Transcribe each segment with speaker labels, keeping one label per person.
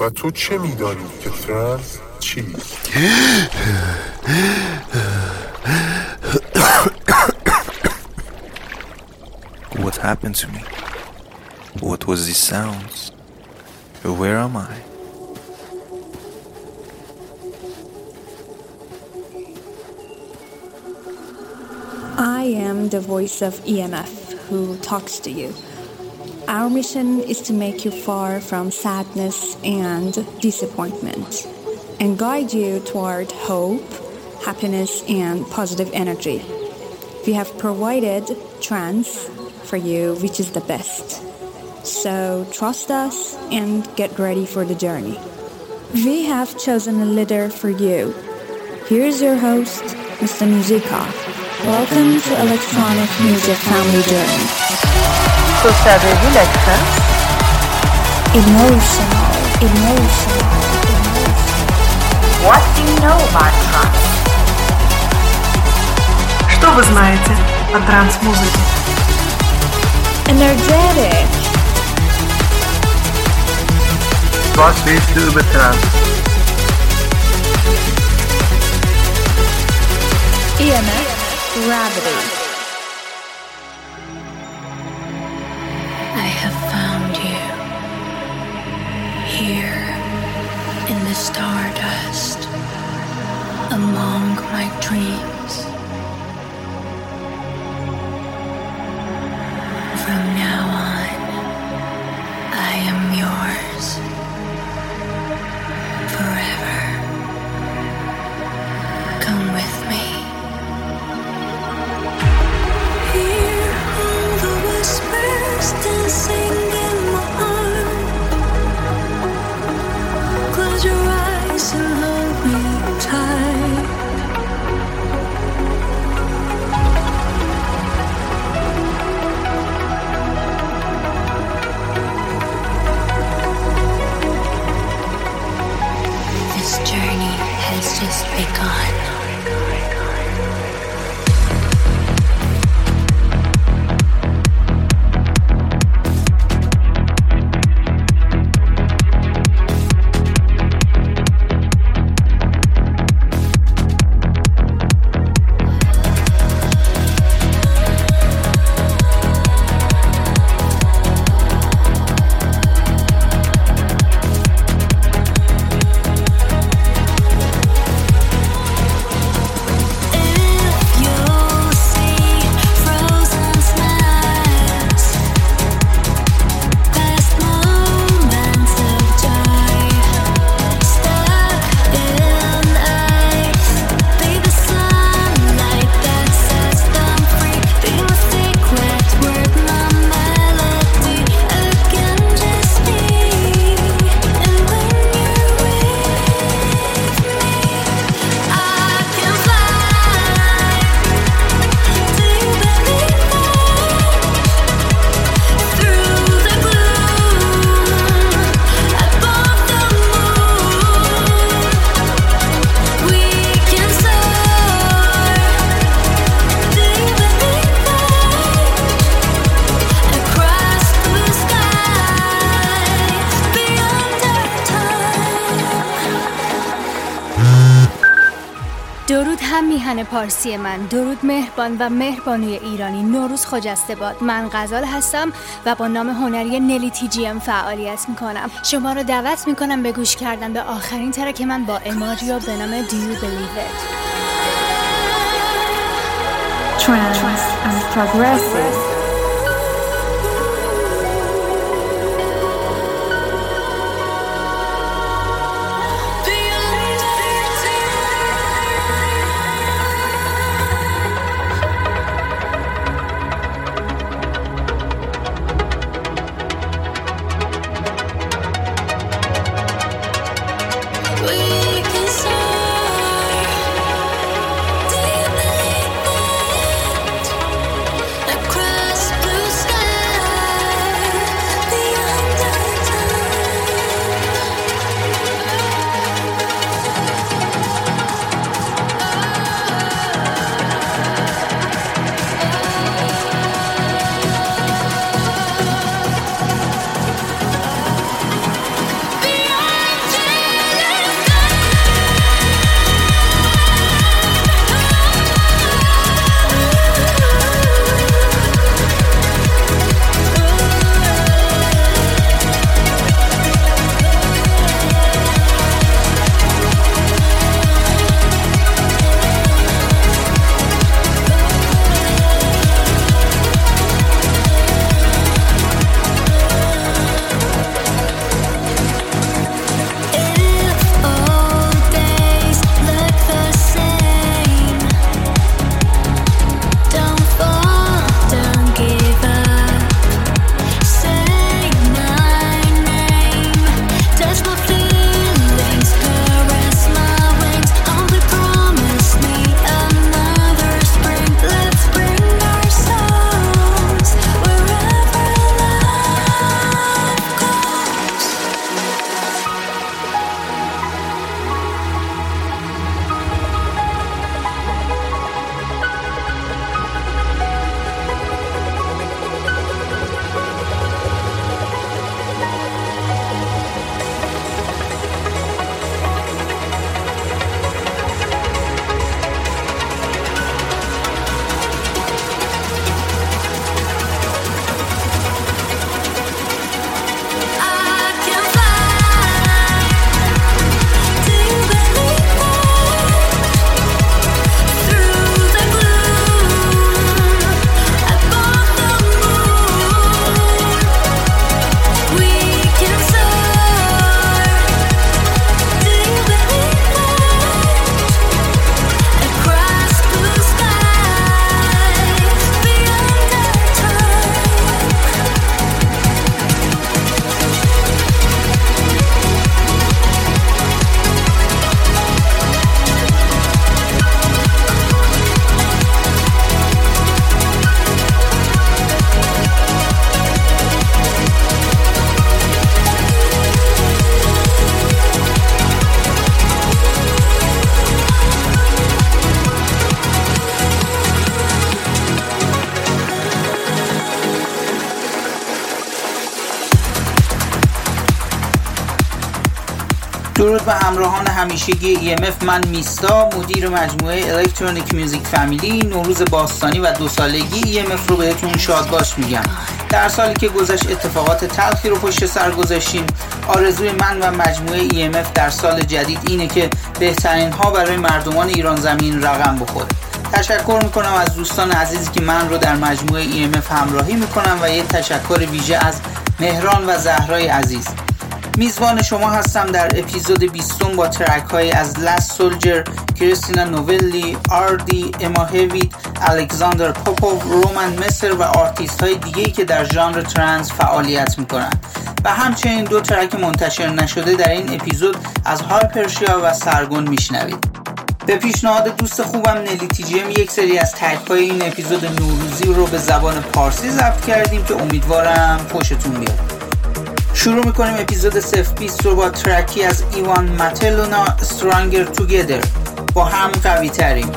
Speaker 1: و تو چه میدانی که ترنس چیست؟
Speaker 2: What happened to me? What was these sounds? Where am I?
Speaker 3: I am the voice of EMF who talks to you. Our mission is to make you far from sadness and disappointment and guide you toward hope, happiness, and positive energy. We have provided trance for you, which is the best. So trust us and get ready for the journey. We have chosen a leader for you. Here's your host, Mr. Muzika. Welcome to Electronic Music Family Journey. Emotional, emotional, emotional.
Speaker 4: What do you know about trance?
Speaker 5: Что вы знаете о транс-музыке?
Speaker 3: Energetic,
Speaker 6: Was willst du über Trans?
Speaker 3: EMF, gravity.
Speaker 7: درود هم میهن پارسی من. درود مهربان و مهربانوی ایرانی. نوروز خجسته باد. من غزال هستم و با نام هنری نلی تی جی ام فعالیت می‌کنم. شما رو دعوت می‌کنم به گوش کردن به آخرین ترک من با اماجیو به نام Believe It?
Speaker 3: Trance and progressive.
Speaker 8: همیشگی EMF من میستا مدیر مجموعه الکترونیک میوزیک فامیلی نوروز باستانی و دو سالگی EMF رو بهتون شادباش میگم. در سالی که گذشت اتفاقات تلخی رو پشت سر گذاشتیم. آرزوی من و مجموعه EMF در سال جدید اینه که بهترین ها برای مردمان ایران زمین رقم بخوره. تشکر می‌کنم از دوستان عزیزی که من رو در مجموعه EMF همراهی می‌کنم و یه تشکر ویژه از مهران و زهرای عزیز. میزبان شما هستم در اپیزود 20 با track های از Last Soldier، Christina Novelli، آردی، Emma Hewitt، Alexander Popov، Roman Messer و آرتیست های دیگه که در ژانر trance فعالیت می‌کنن و همچنین دو track منتشر نشده در این اپیزود از هایپرشیا و سرگون میشنوید. به پیشنهاد دوست خوبم نلی تیجیم یک سری از talk این اپیزود نوروزی رو به زبان پارسی ضبط کردیم که امیدوارم خوشتون بیاد. شروع می‌کنیم اپیزود سف بیست رو با ترکی از ایوان متلونا Stronger Together. با هم قوی تریم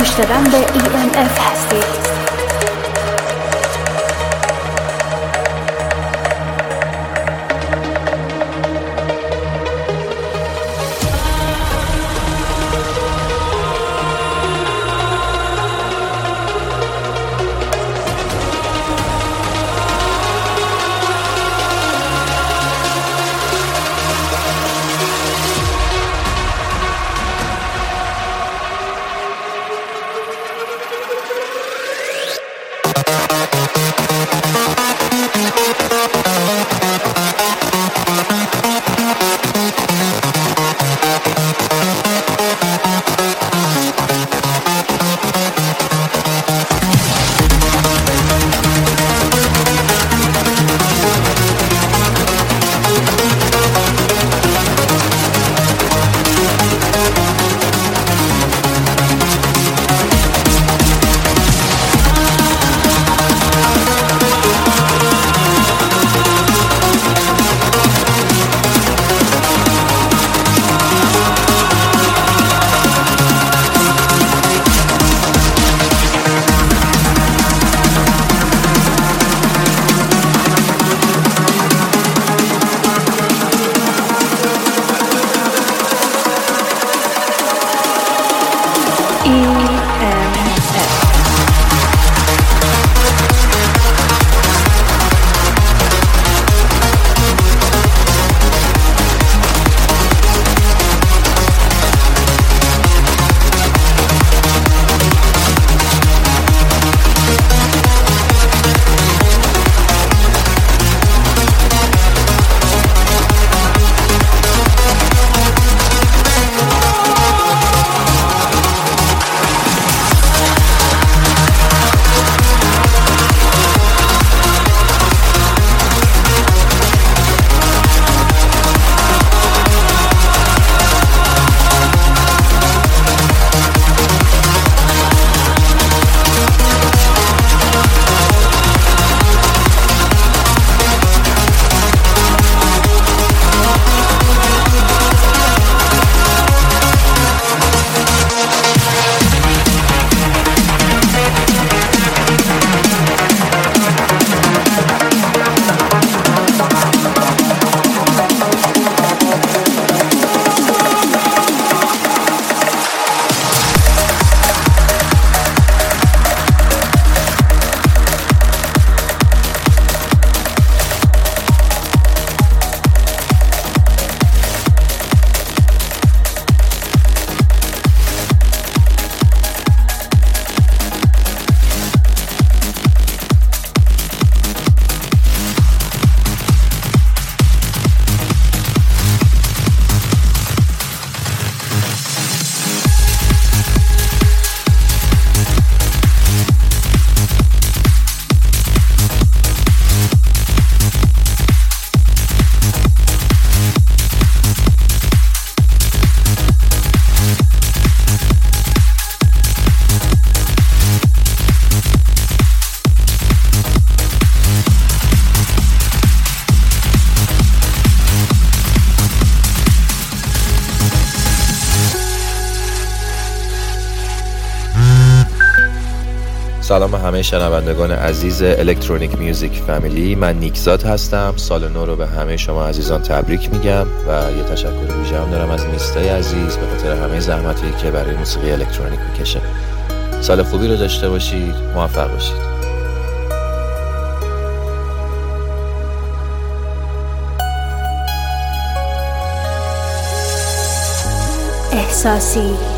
Speaker 7: مش مشتران به EMF هستید
Speaker 9: همه شنوندگان عزیز الکترونیک میوزیک فامیلی من نیکزاد هستم. سال نو رو به همه شما عزیزان تبریک میگم و یه تشکر ویژه هم دارم از میستای عزیز به خاطر همه زحمتی که برای موسیقی الکترونیک می‌کشه. سال خوبی رو داشته باشید. موفق باشید.
Speaker 7: احساسی.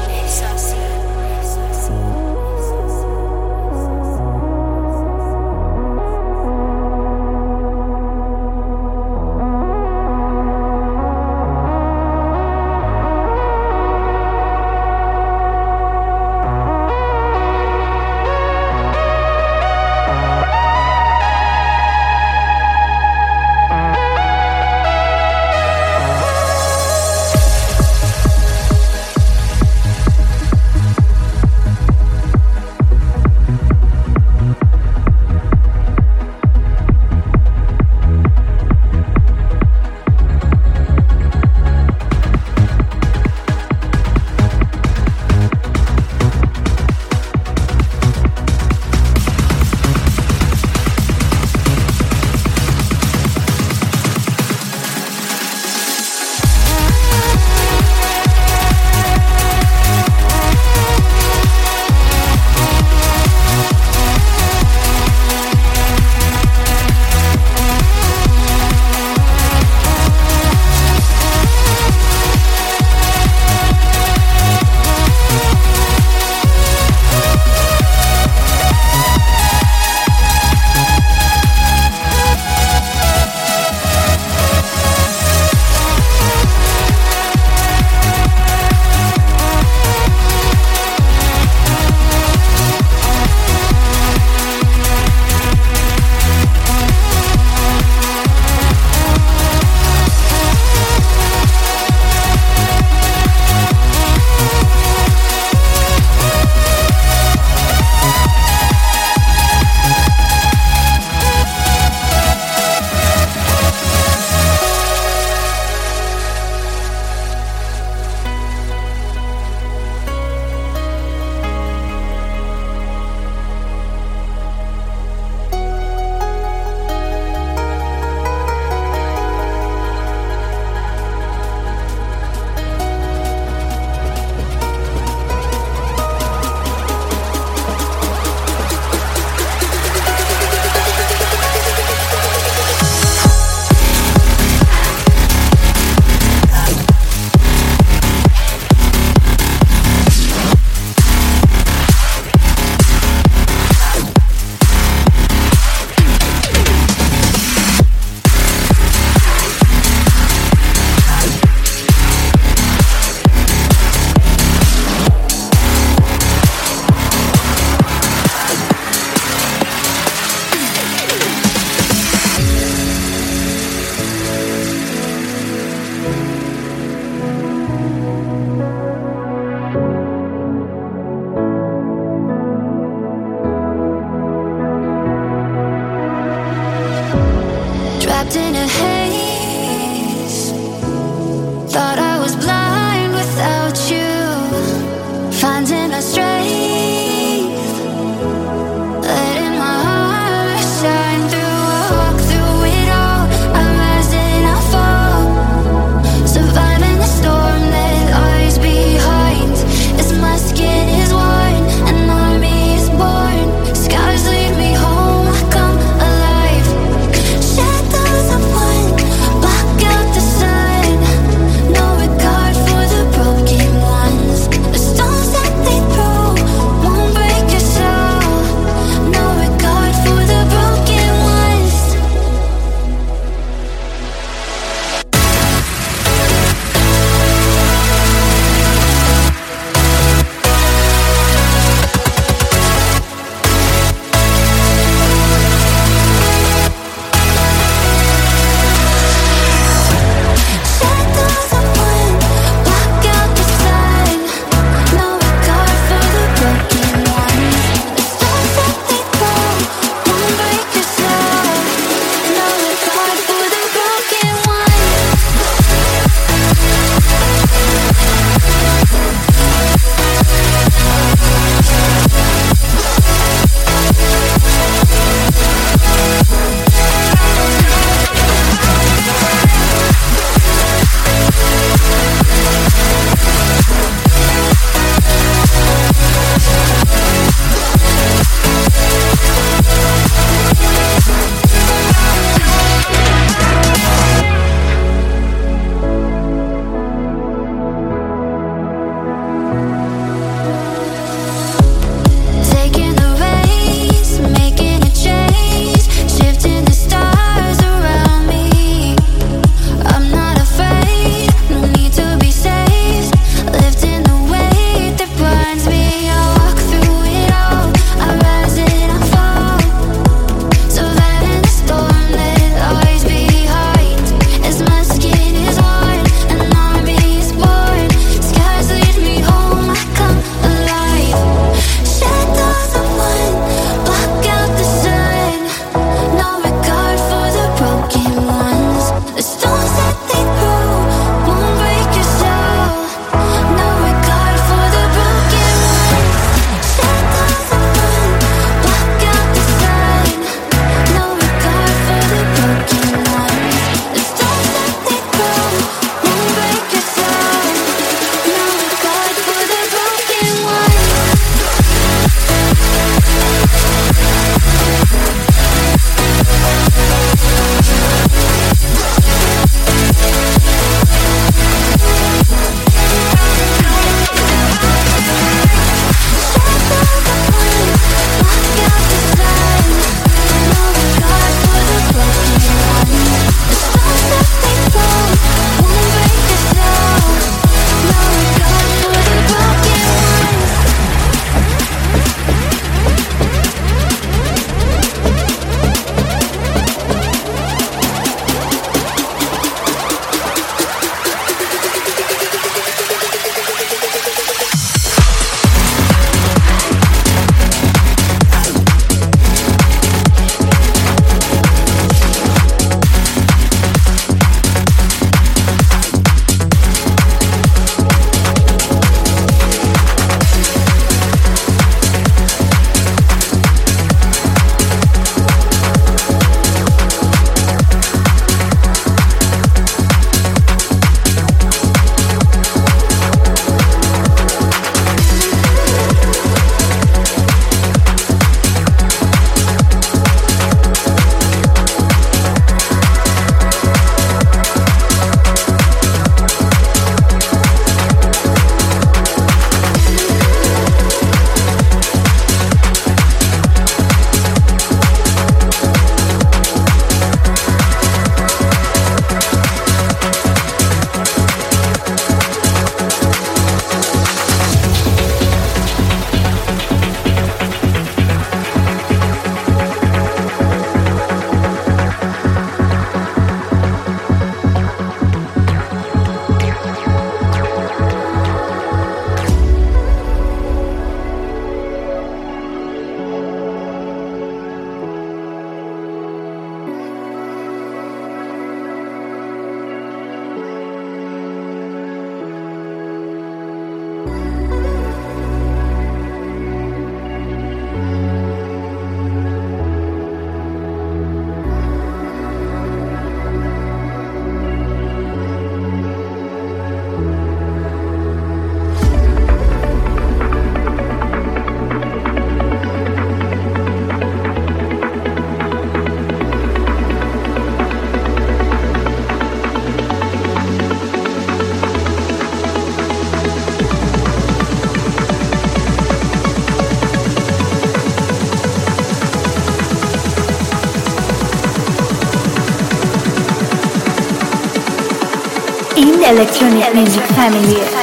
Speaker 7: Music Family.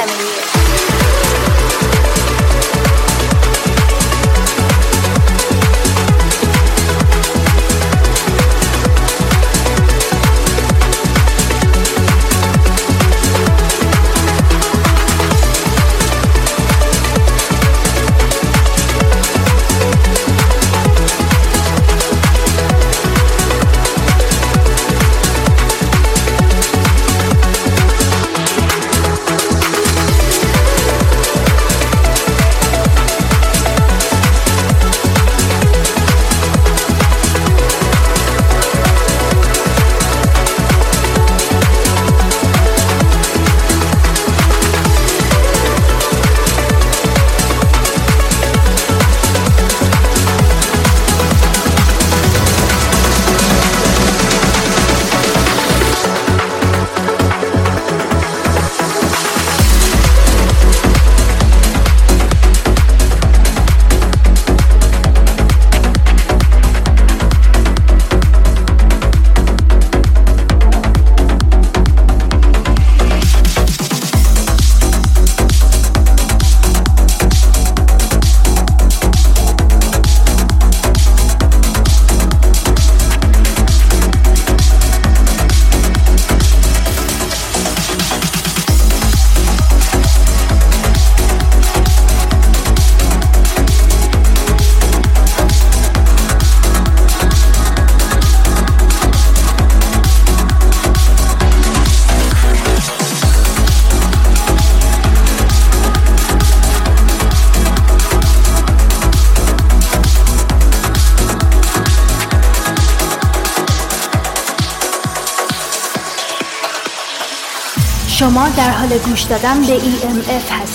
Speaker 7: شما در حال گوش دادن به EMF هستید.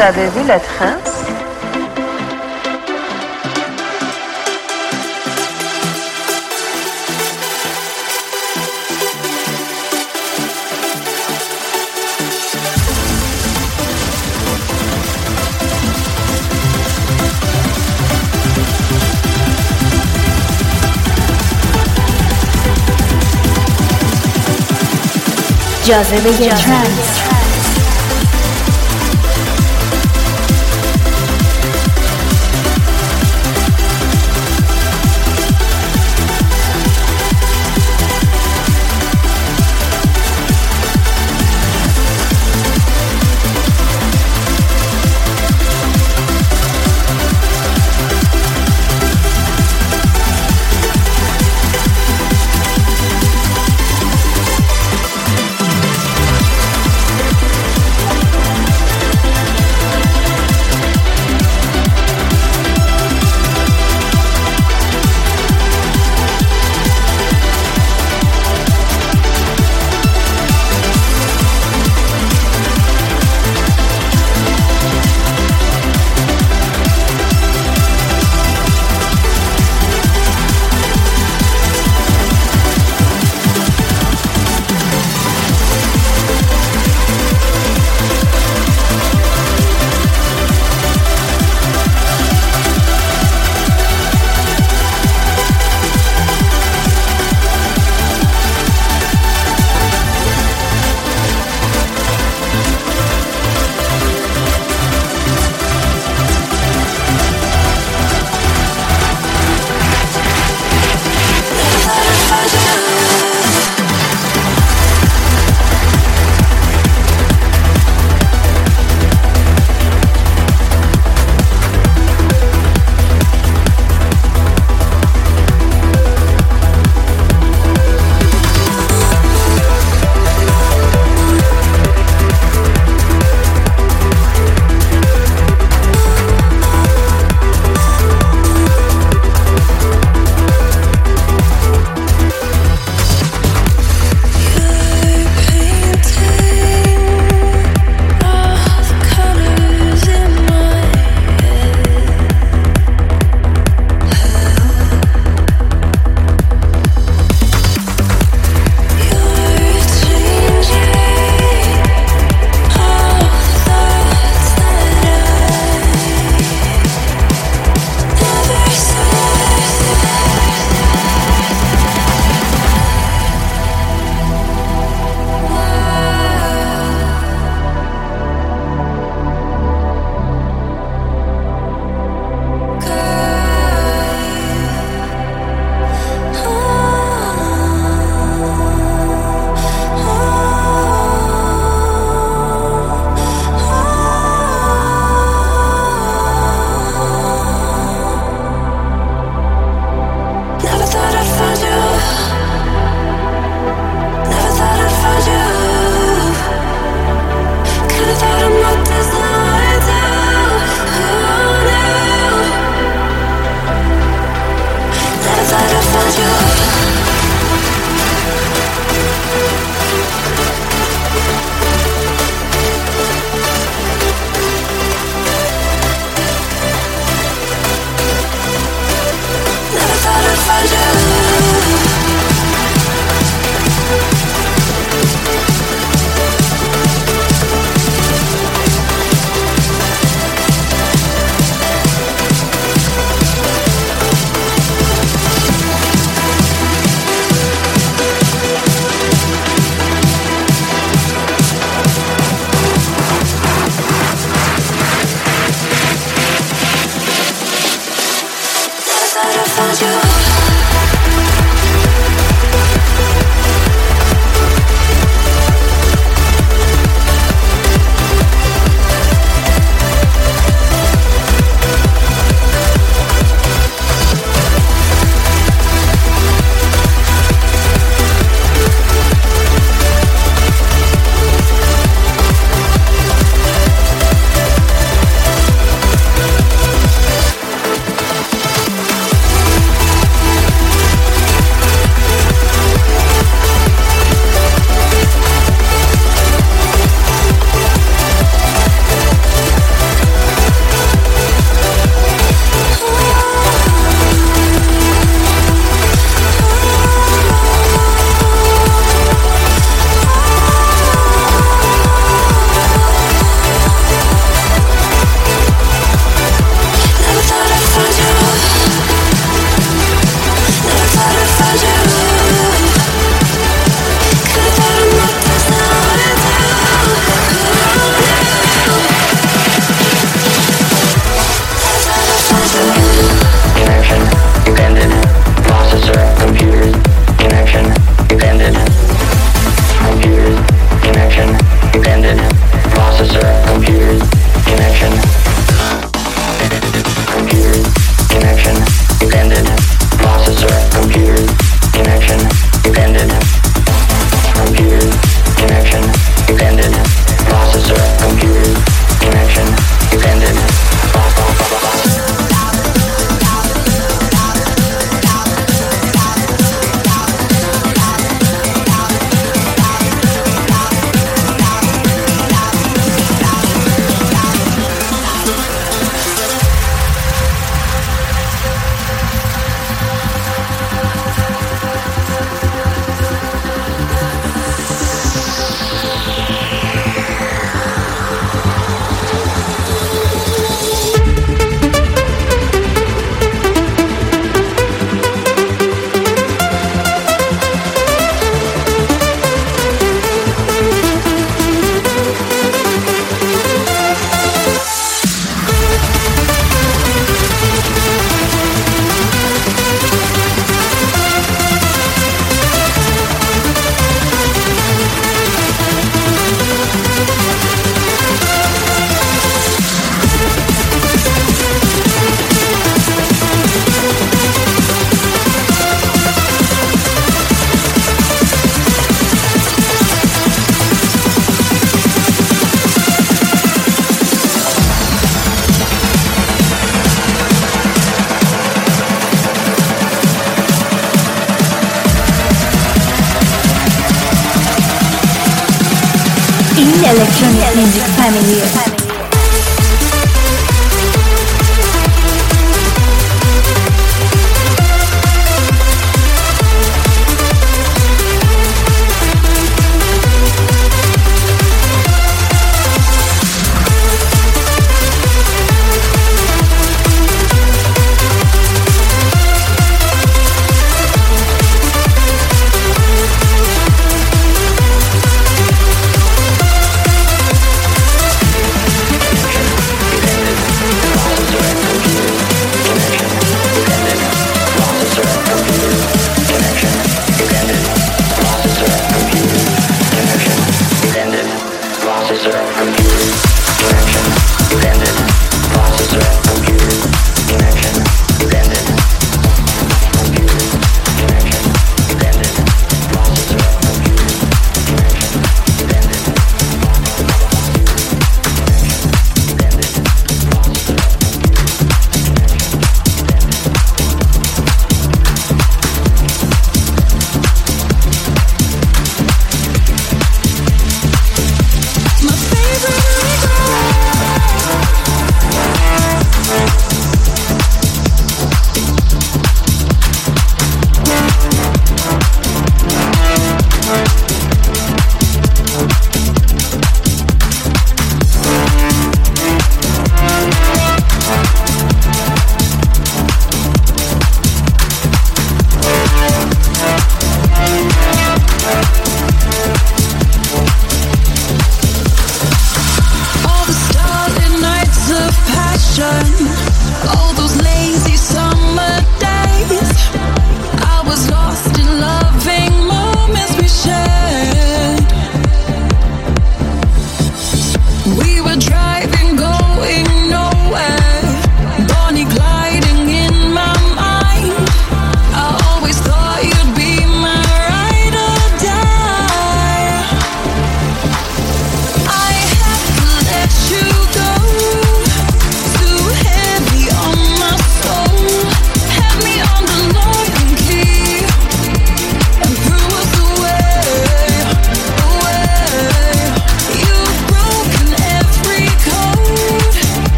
Speaker 7: avez vu la trance Just in
Speaker 3: the trance.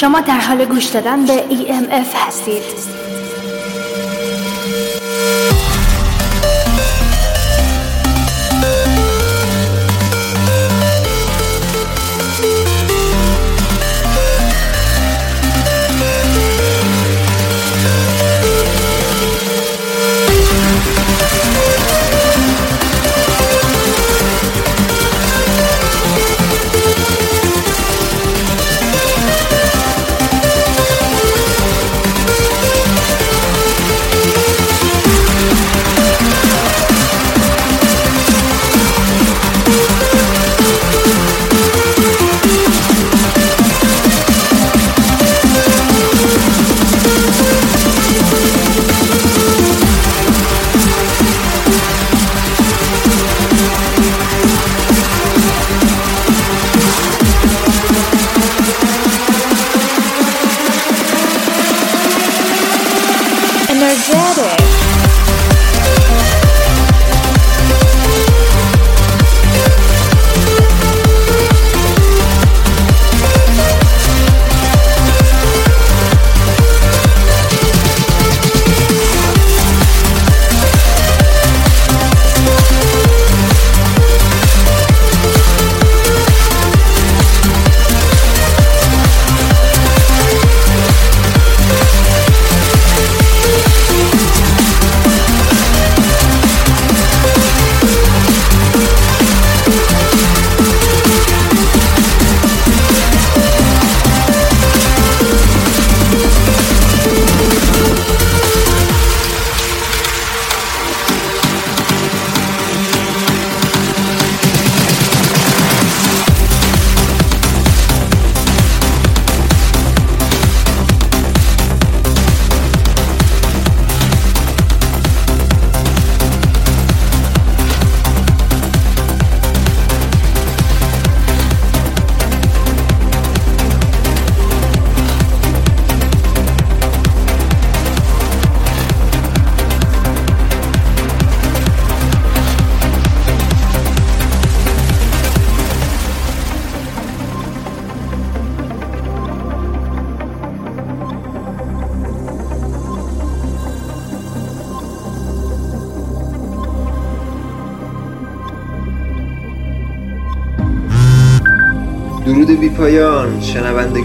Speaker 7: شما در حال گوش دادن به EMF هستید.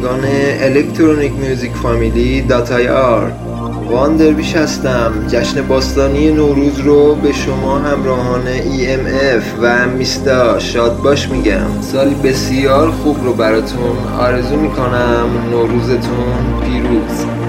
Speaker 10: شنوندگان الکترونیک میوزیک فامیلی داتای آرت وان درویش هستم. جشن باستانی نوروز رو به شما همراهان EMF و میستا شاد باش میگم. سالی بسیار خوب رو براتون آرزو می‌کنم. نوروزتون پیروز.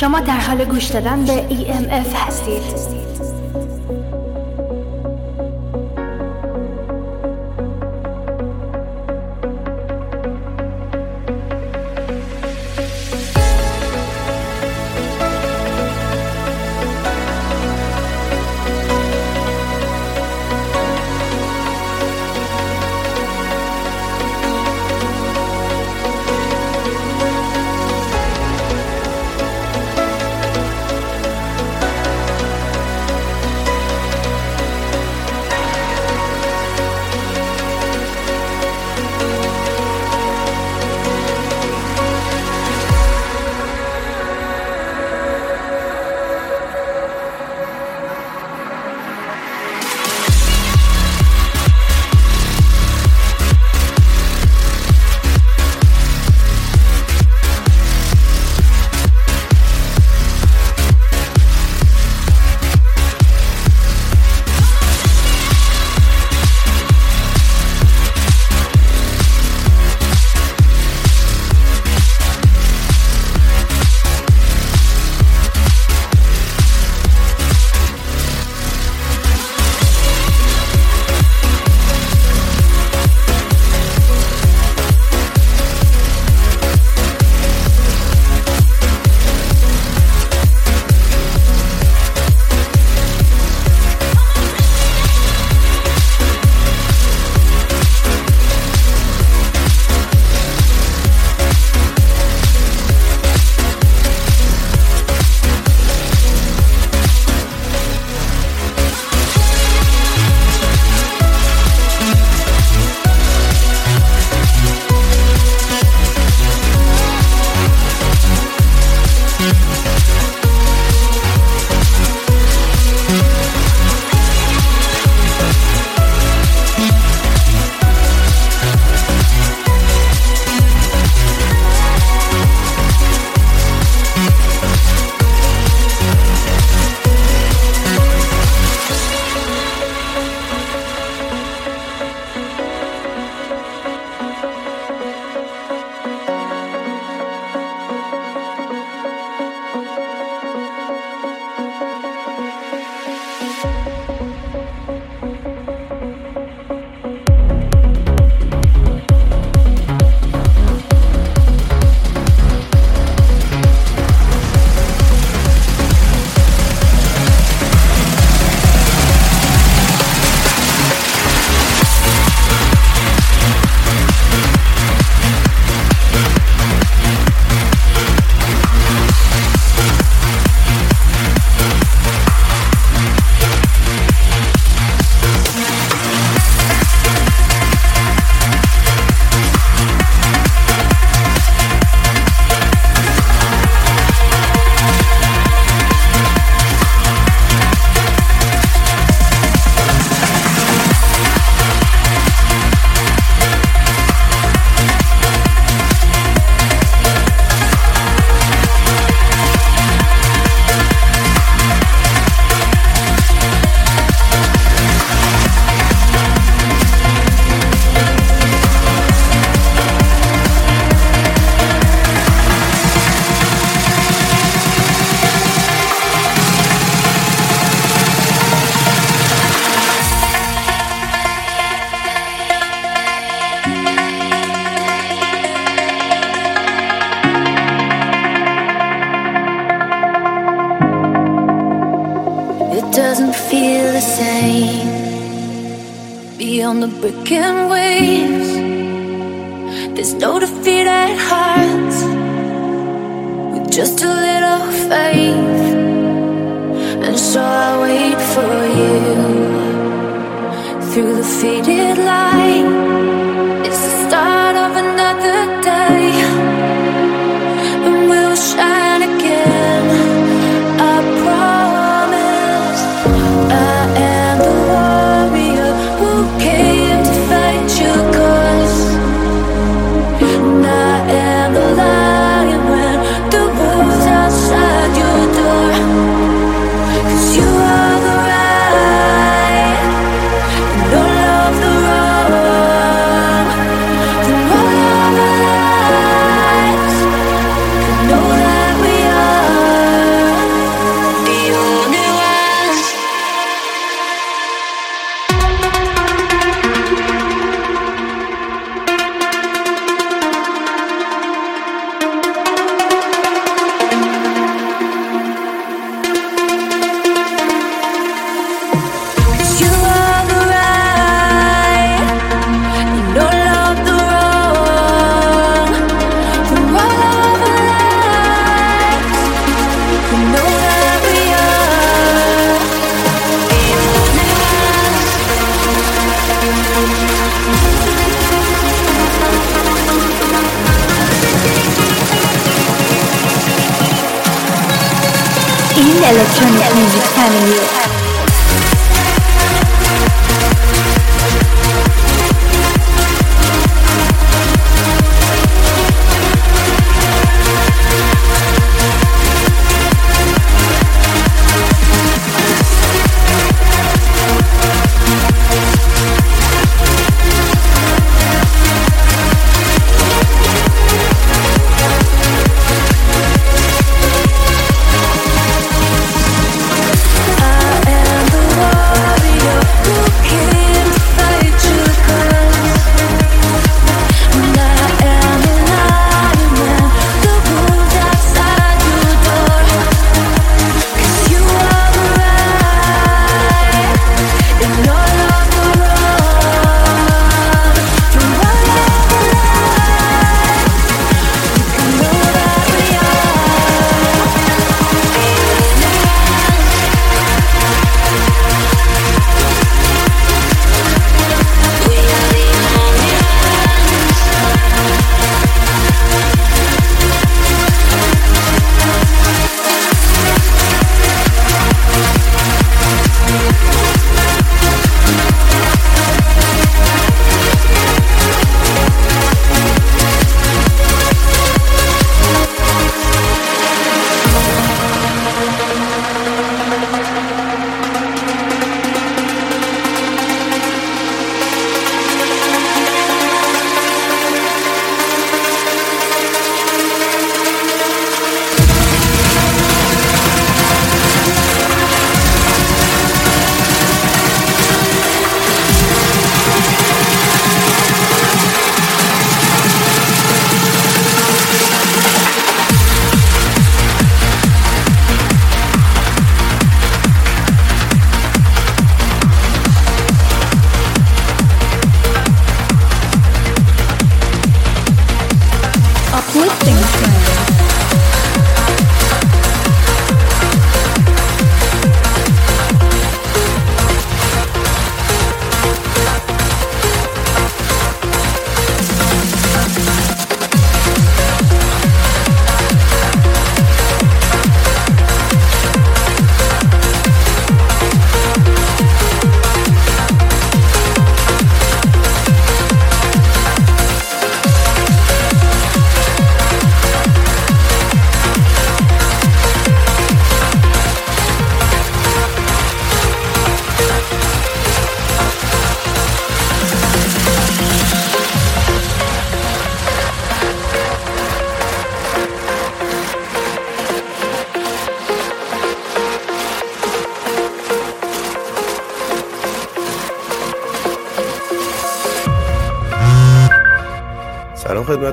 Speaker 7: شما در حال گوش دادن به EMF هستید.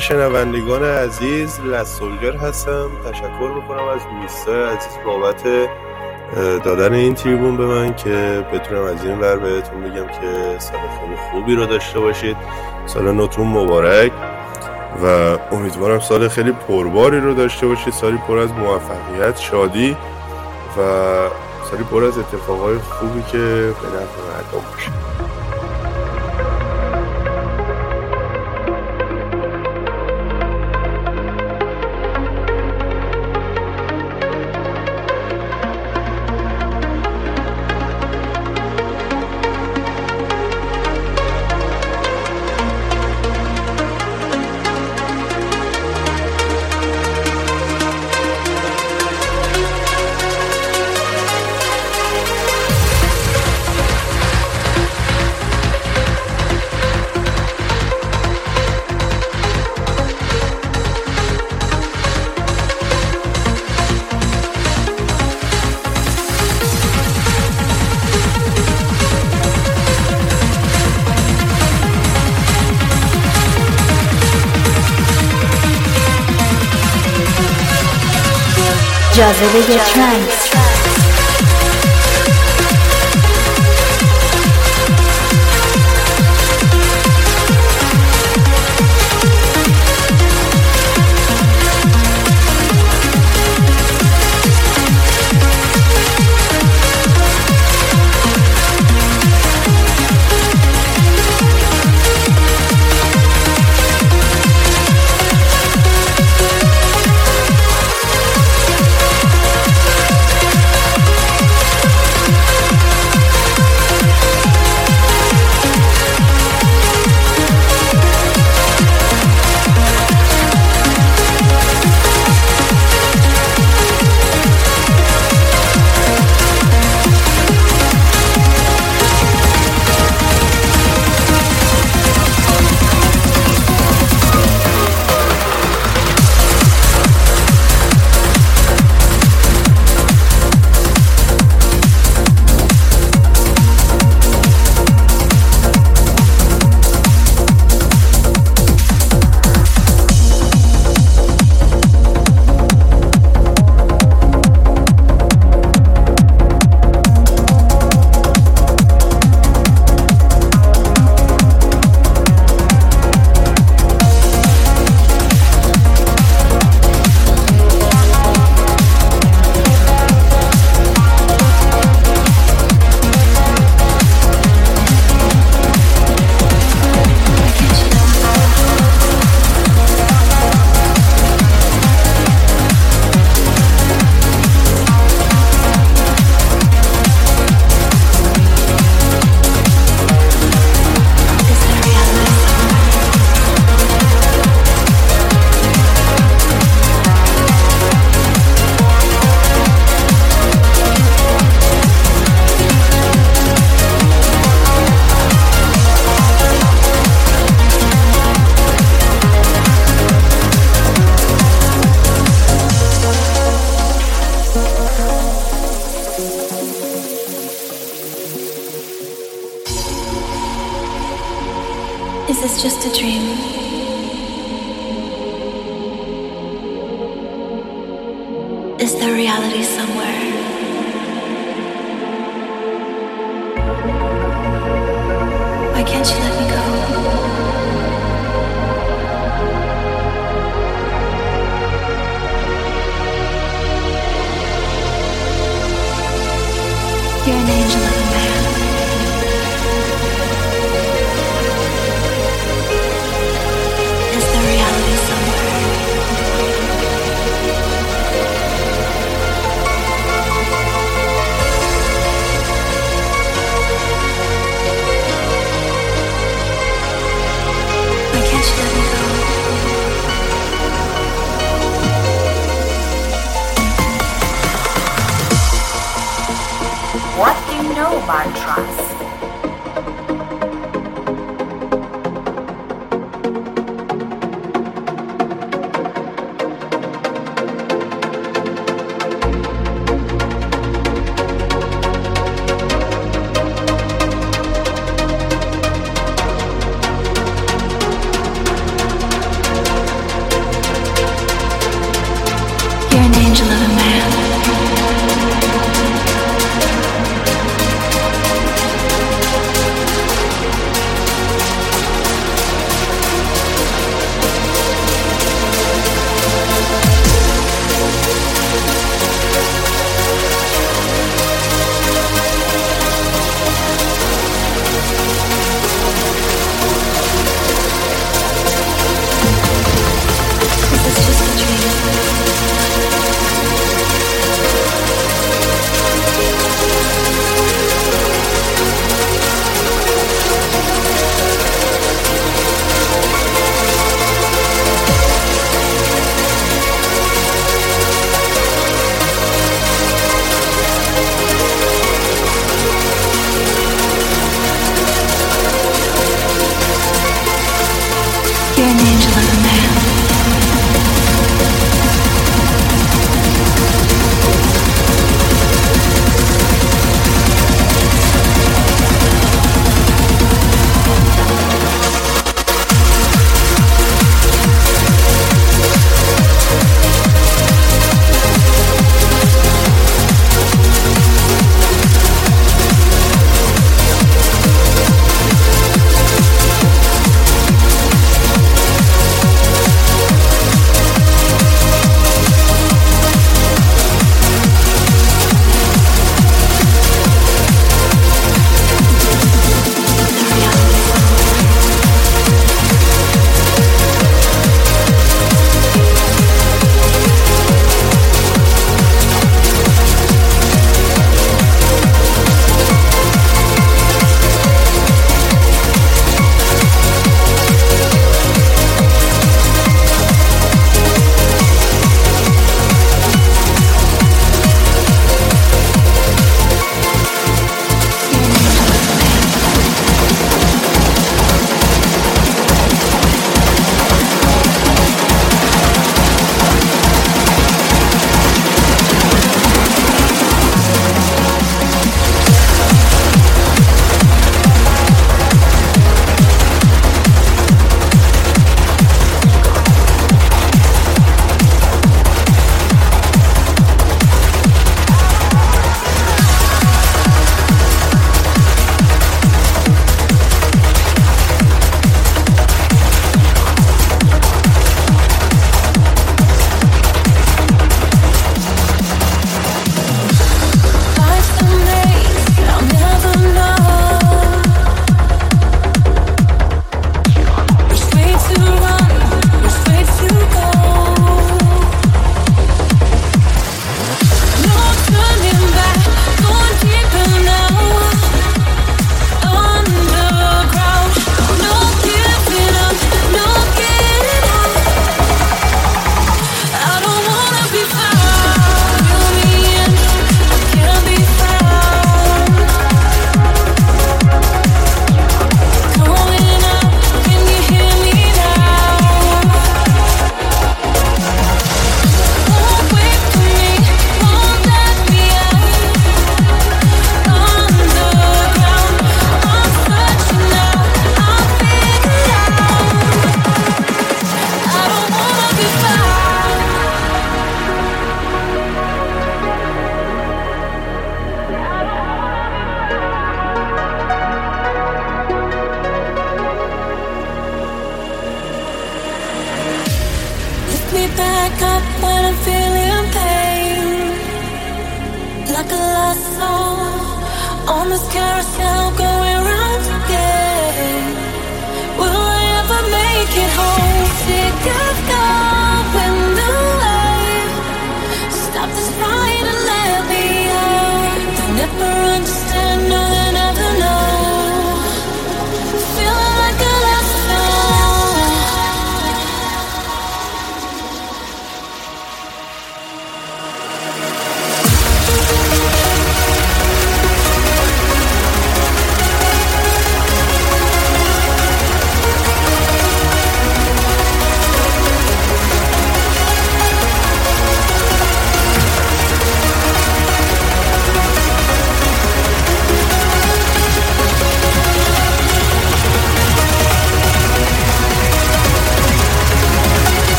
Speaker 11: شنوندگان عزیز لسولجر هستم. تشکر می‌کنم از میستا عزیز بابت دادن این تریبون به من که بتونم از این ور بهتون بگم که سال خیلی خوبی رو داشته باشید. سال نوتون مبارک و امیدوارم سال خیلی پرباری رو داشته باشید. سالی پر از موفقیت شادی و سالی پر از اتفاقای خوبی که به نفع مردم باشه.
Speaker 12: جاذبه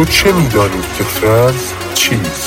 Speaker 1: تو چه میدانی که ترنس چیست؟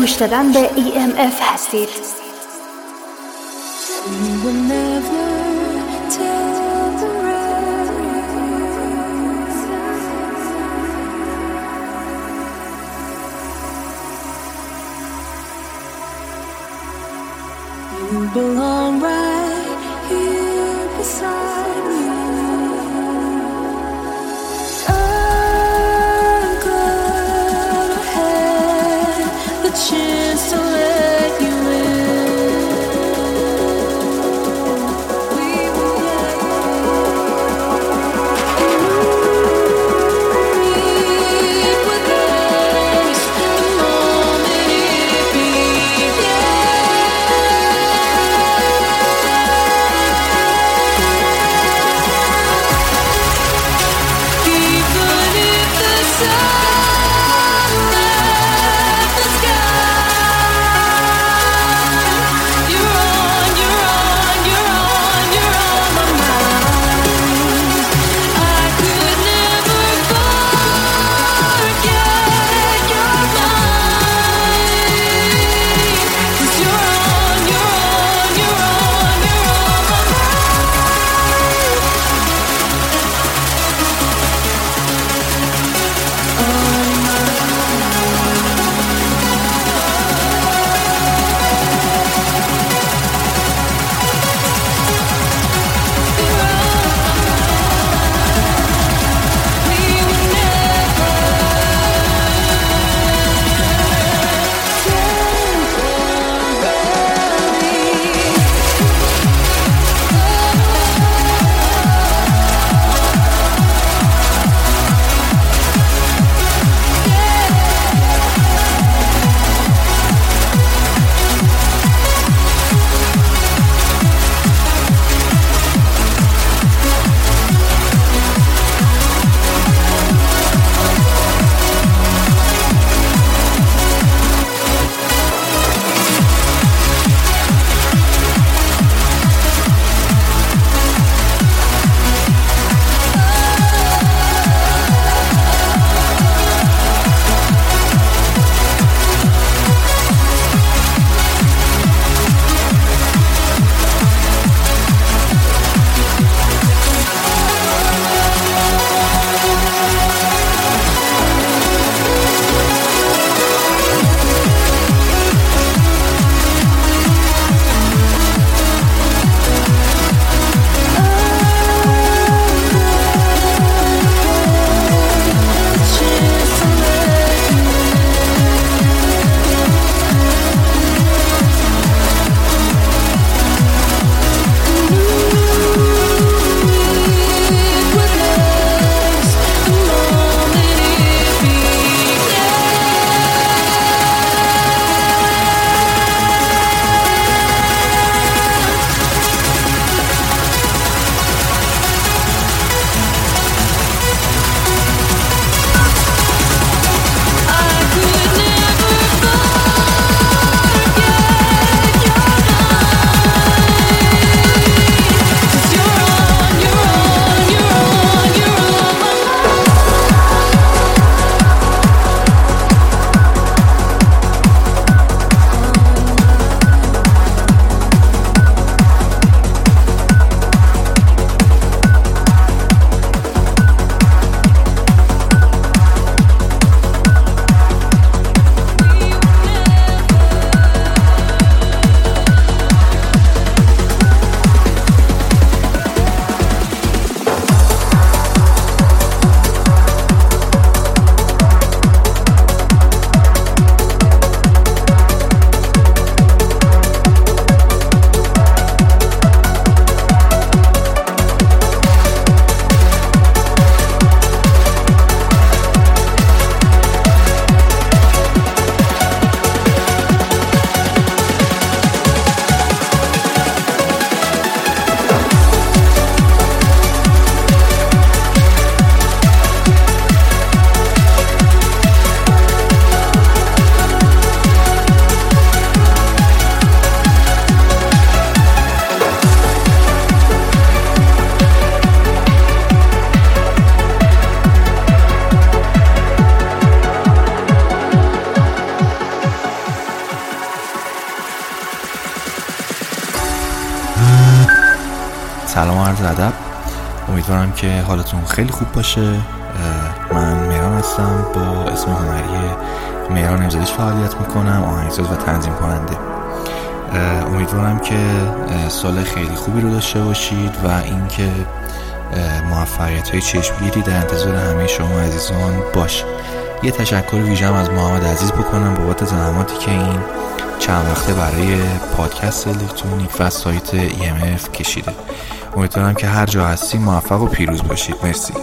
Speaker 7: گوشدادن به EMF هستید
Speaker 3: You belong right here beside me.
Speaker 2: که حالتون خیلی خوب باشه. من مهران هستم. با اسم هنری مهران امزادیش فعالیت می‌کنم. آهنگساز و تنظیم کننده. امیدوارم که سال خیلی خوبی رو داشته باشید و اینکه موفقیت های چشمگیری در انتظار همه شما عزیزان باشه. یه تشکر ویژم از محمد عزیز بکنم بابت زحماتی که این چند وقته برای پادکست الکترونیک و سایت EMF کشیده. امیدوارم که هر جا هستی موفق و پیروز باشید. مرسی.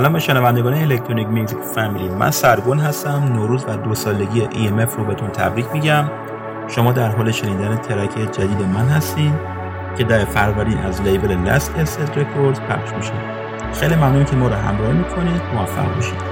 Speaker 13: سلام به شنوندگان Electronic Music Family. من سرگون هستم. نوروز و دو سالگی EMF رو بهتون تبریک میگم. شما در حال شنیدن track جدید من هستین که در فروردین از label لست اسد Records پخش میشه. خیلی ممنون که ما رو همراهی می‌کنید. موفق باشید.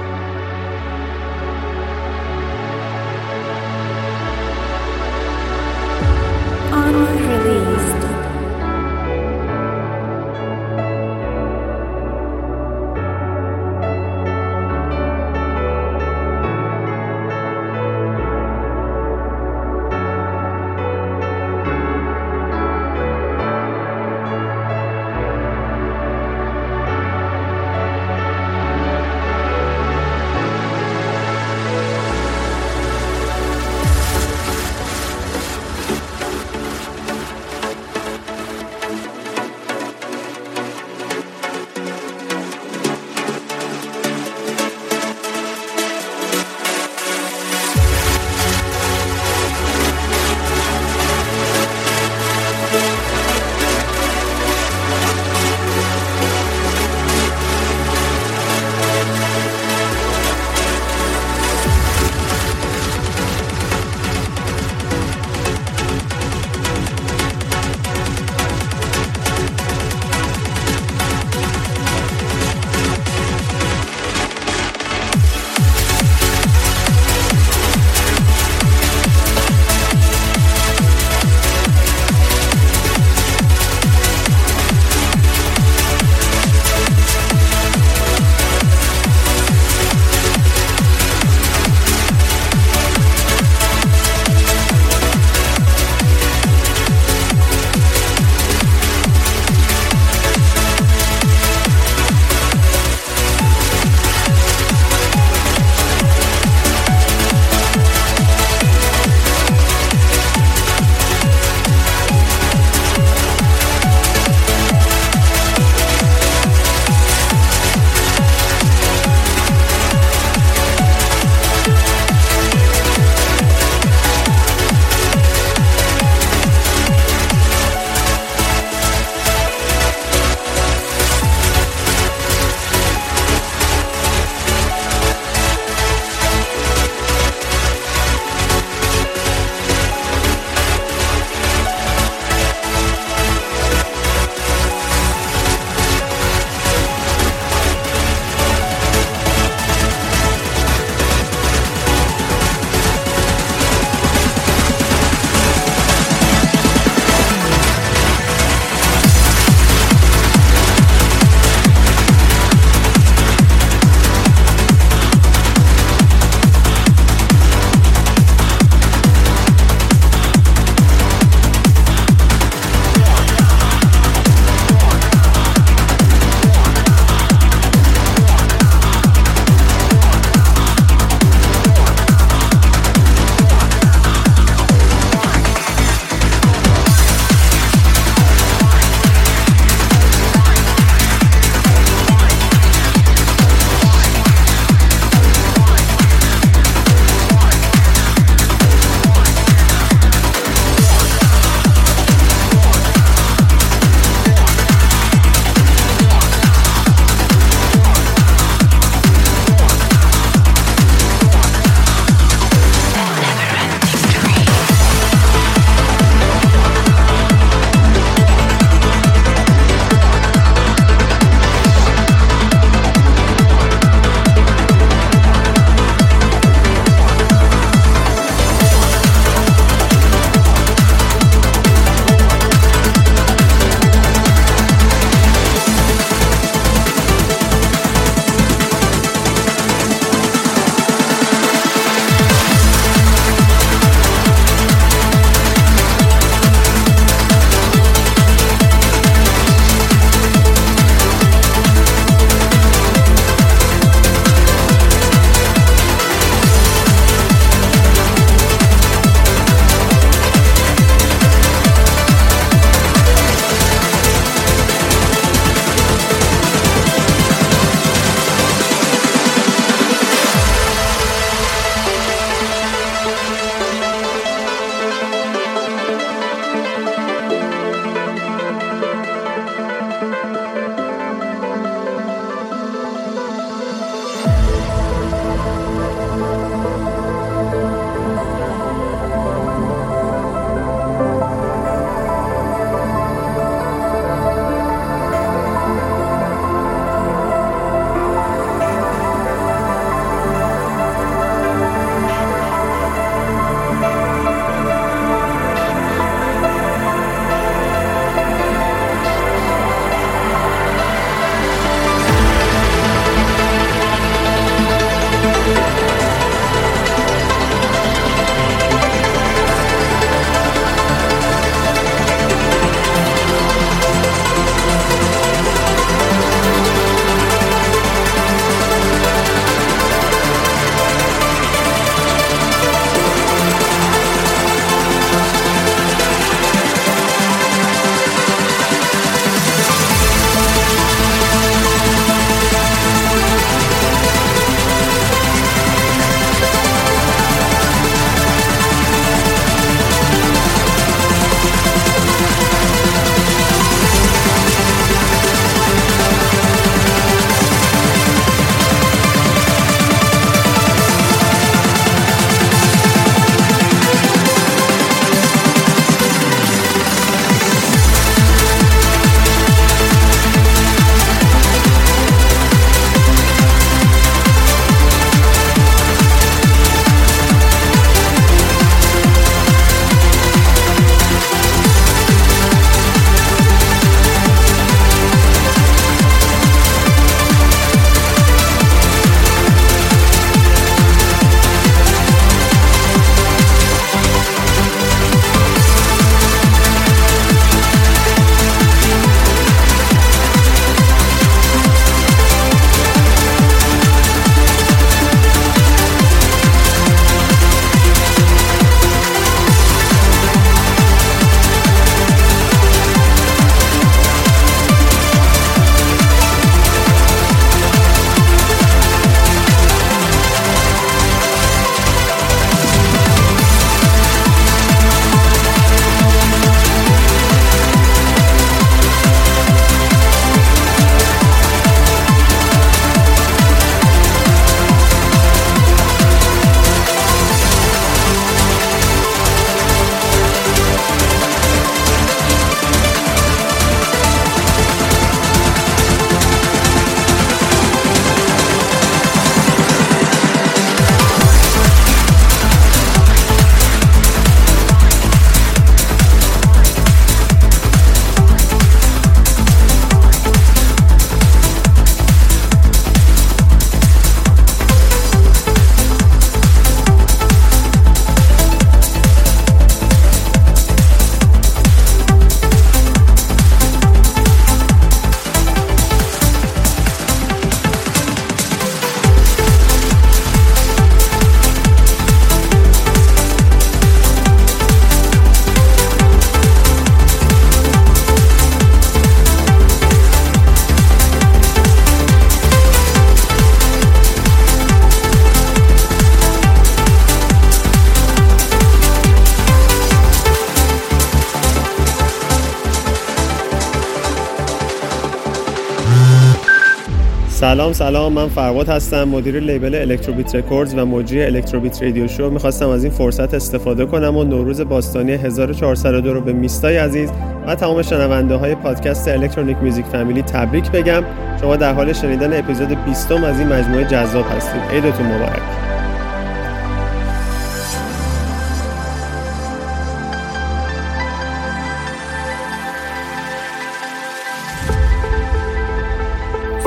Speaker 14: سلام سلام. من فرباد هستم مدیر label Electrobeat Records و مجری Electrobeat Radio Show می‌خواستم از این فرصت استفاده کنم و نوروز باستانی 1402 رو به میستای عزیز و تمام شنونده های پادکست Electronic Music Family تبریک بگم. شما در حال شنیدن اپیزود 20 از این مجموعه جذاب هستید. عیدتون مبارک.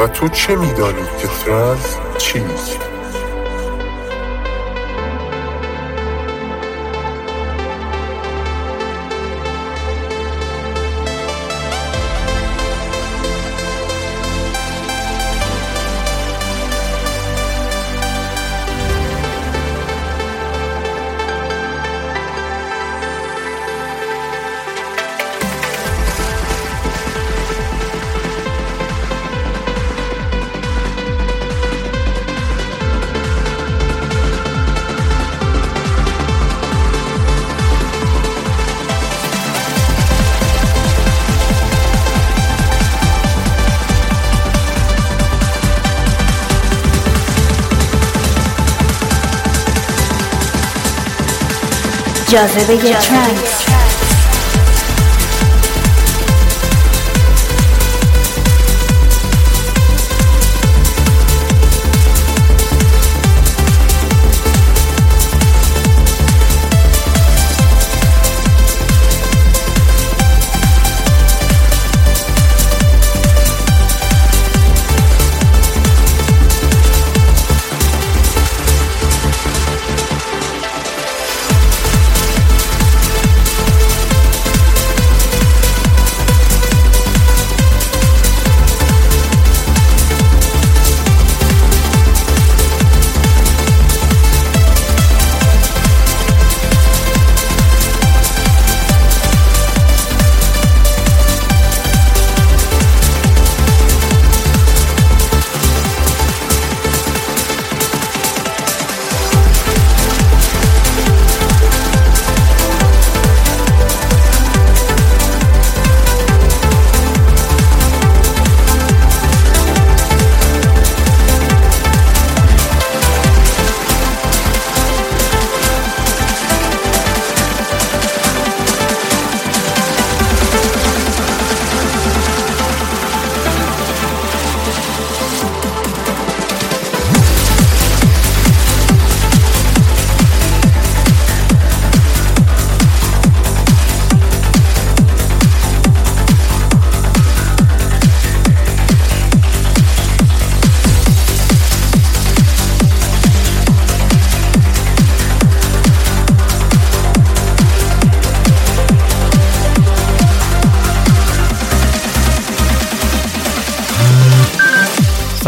Speaker 1: و تو چه میدانی که ترنس چیست؟
Speaker 15: جاذبه ترنس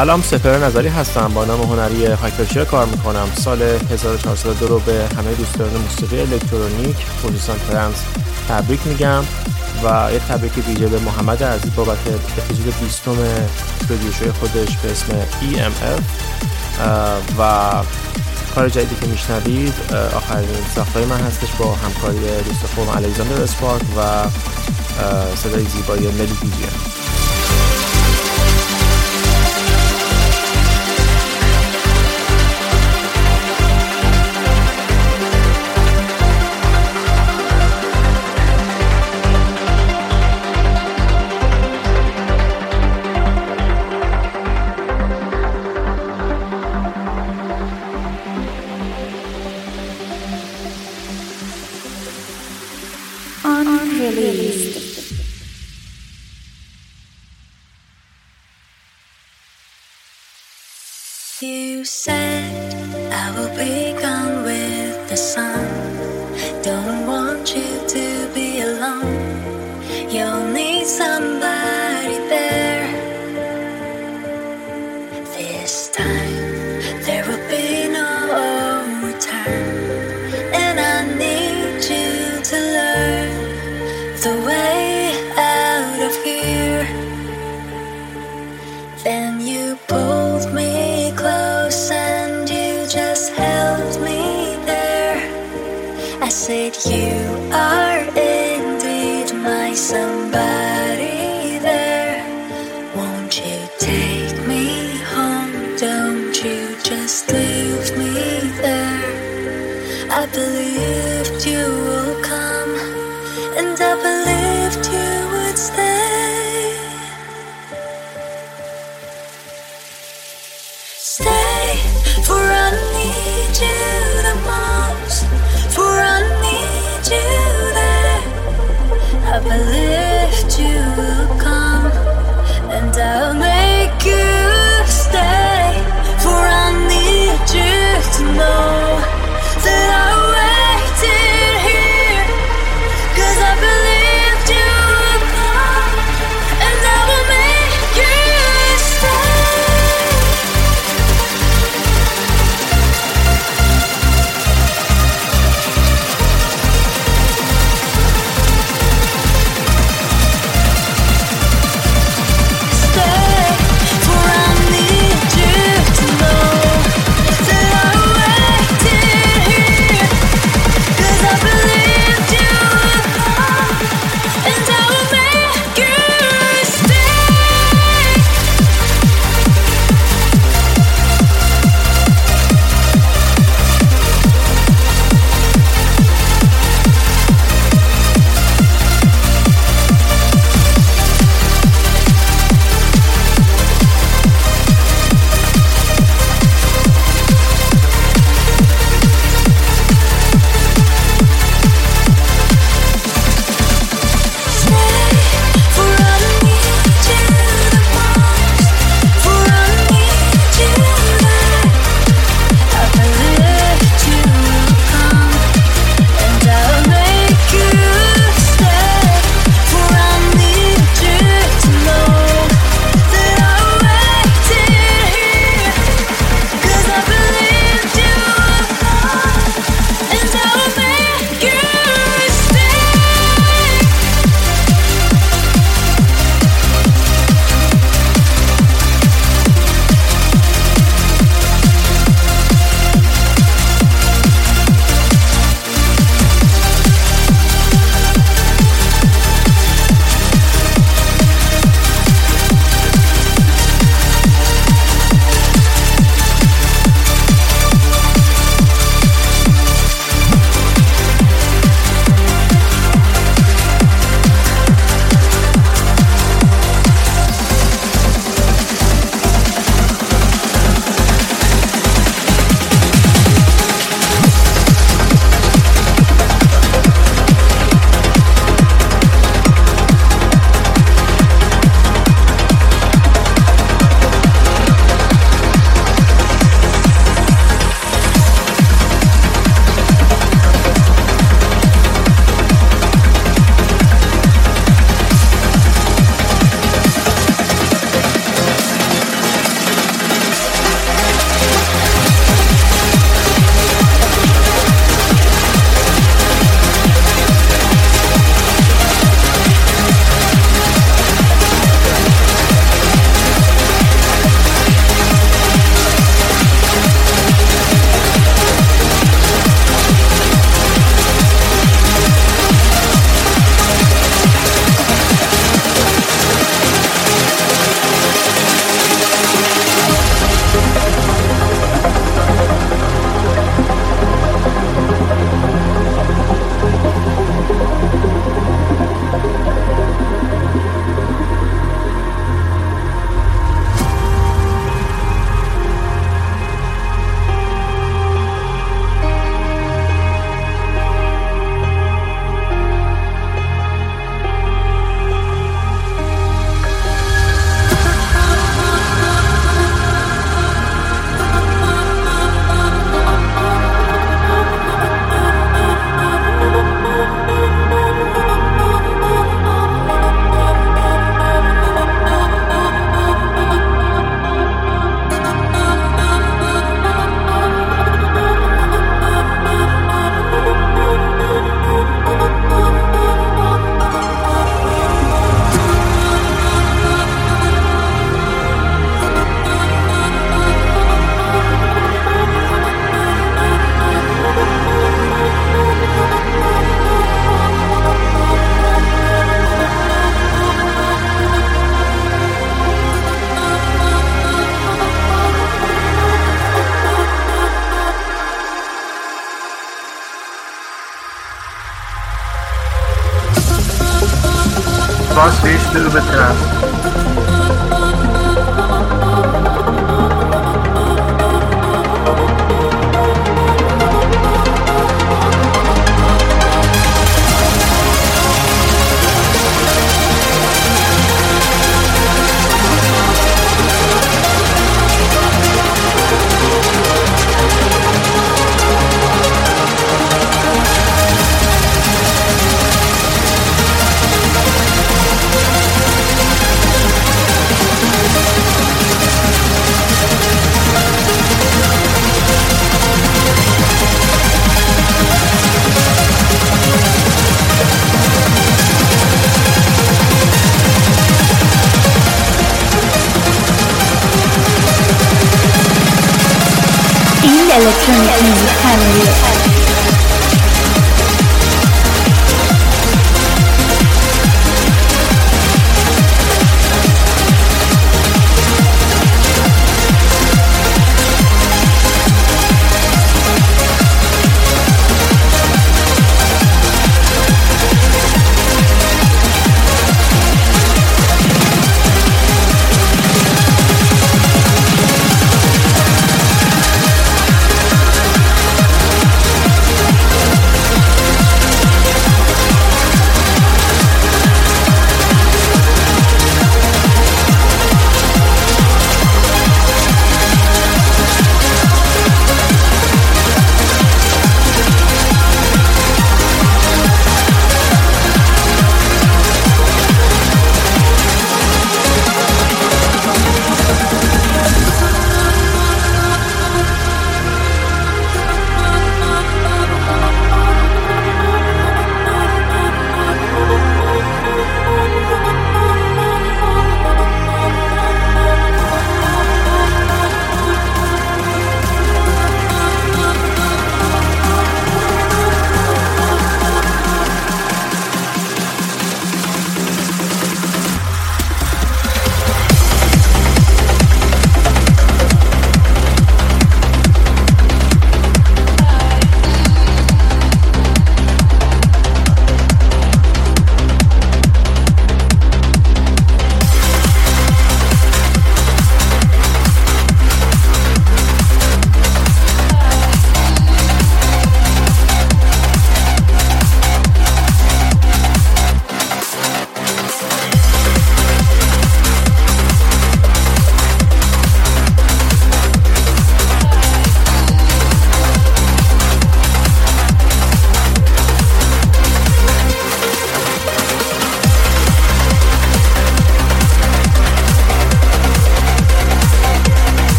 Speaker 16: سلام سپر نظری هستم. با نام هنری هایپرشیر کار می‌کنم. سال 1402 رو به همه دوستان موسیقی الکترونیک خصوصا ترنس تبریک میگم و یه تبریک ویژه به محمد عزیز بابت اپیزود 20 رادیو خودش به اسم EMF و کار جدیدی که میشنوید آخرین ساختای من هستش با همکاری دوست خوبم الکساندر اسپارک و صدای زیبای ملی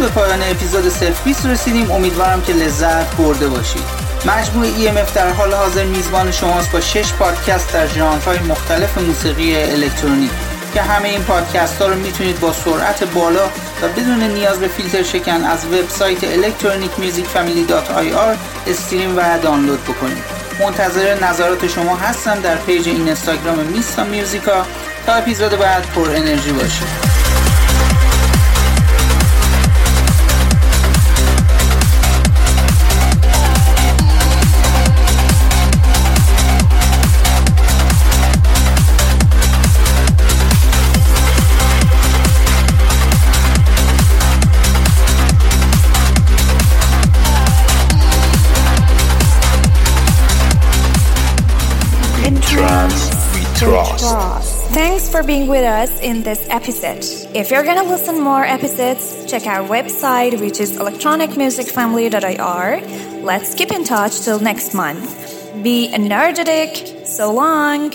Speaker 8: به پایان اپیزود سلف 20 رسیدیم. امیدوارم که لذت برده باشید. مجموعه EMF در حال حاضر میزبان شماست با 6 پادکست در ژانرهای مختلف موسیقی الکترونیک که همه این پادکست ها رو می‌تونید با سرعت بالا و بدون نیاز به فیلتر شکن از وبسایت electronicmusicfamily.ir stream و دانلود بکنید. منتظر نظرات شما هستم در page این اینستاگرام میستا میوزیکا تا اپیزود بعد پر انرژی باشید.
Speaker 6: Thanks for being with us in this episode. If you're gonna listen more episodes, check our website which is electronicmusicfamily.ir. Let's keep in touch till next month. Be energetic. So long.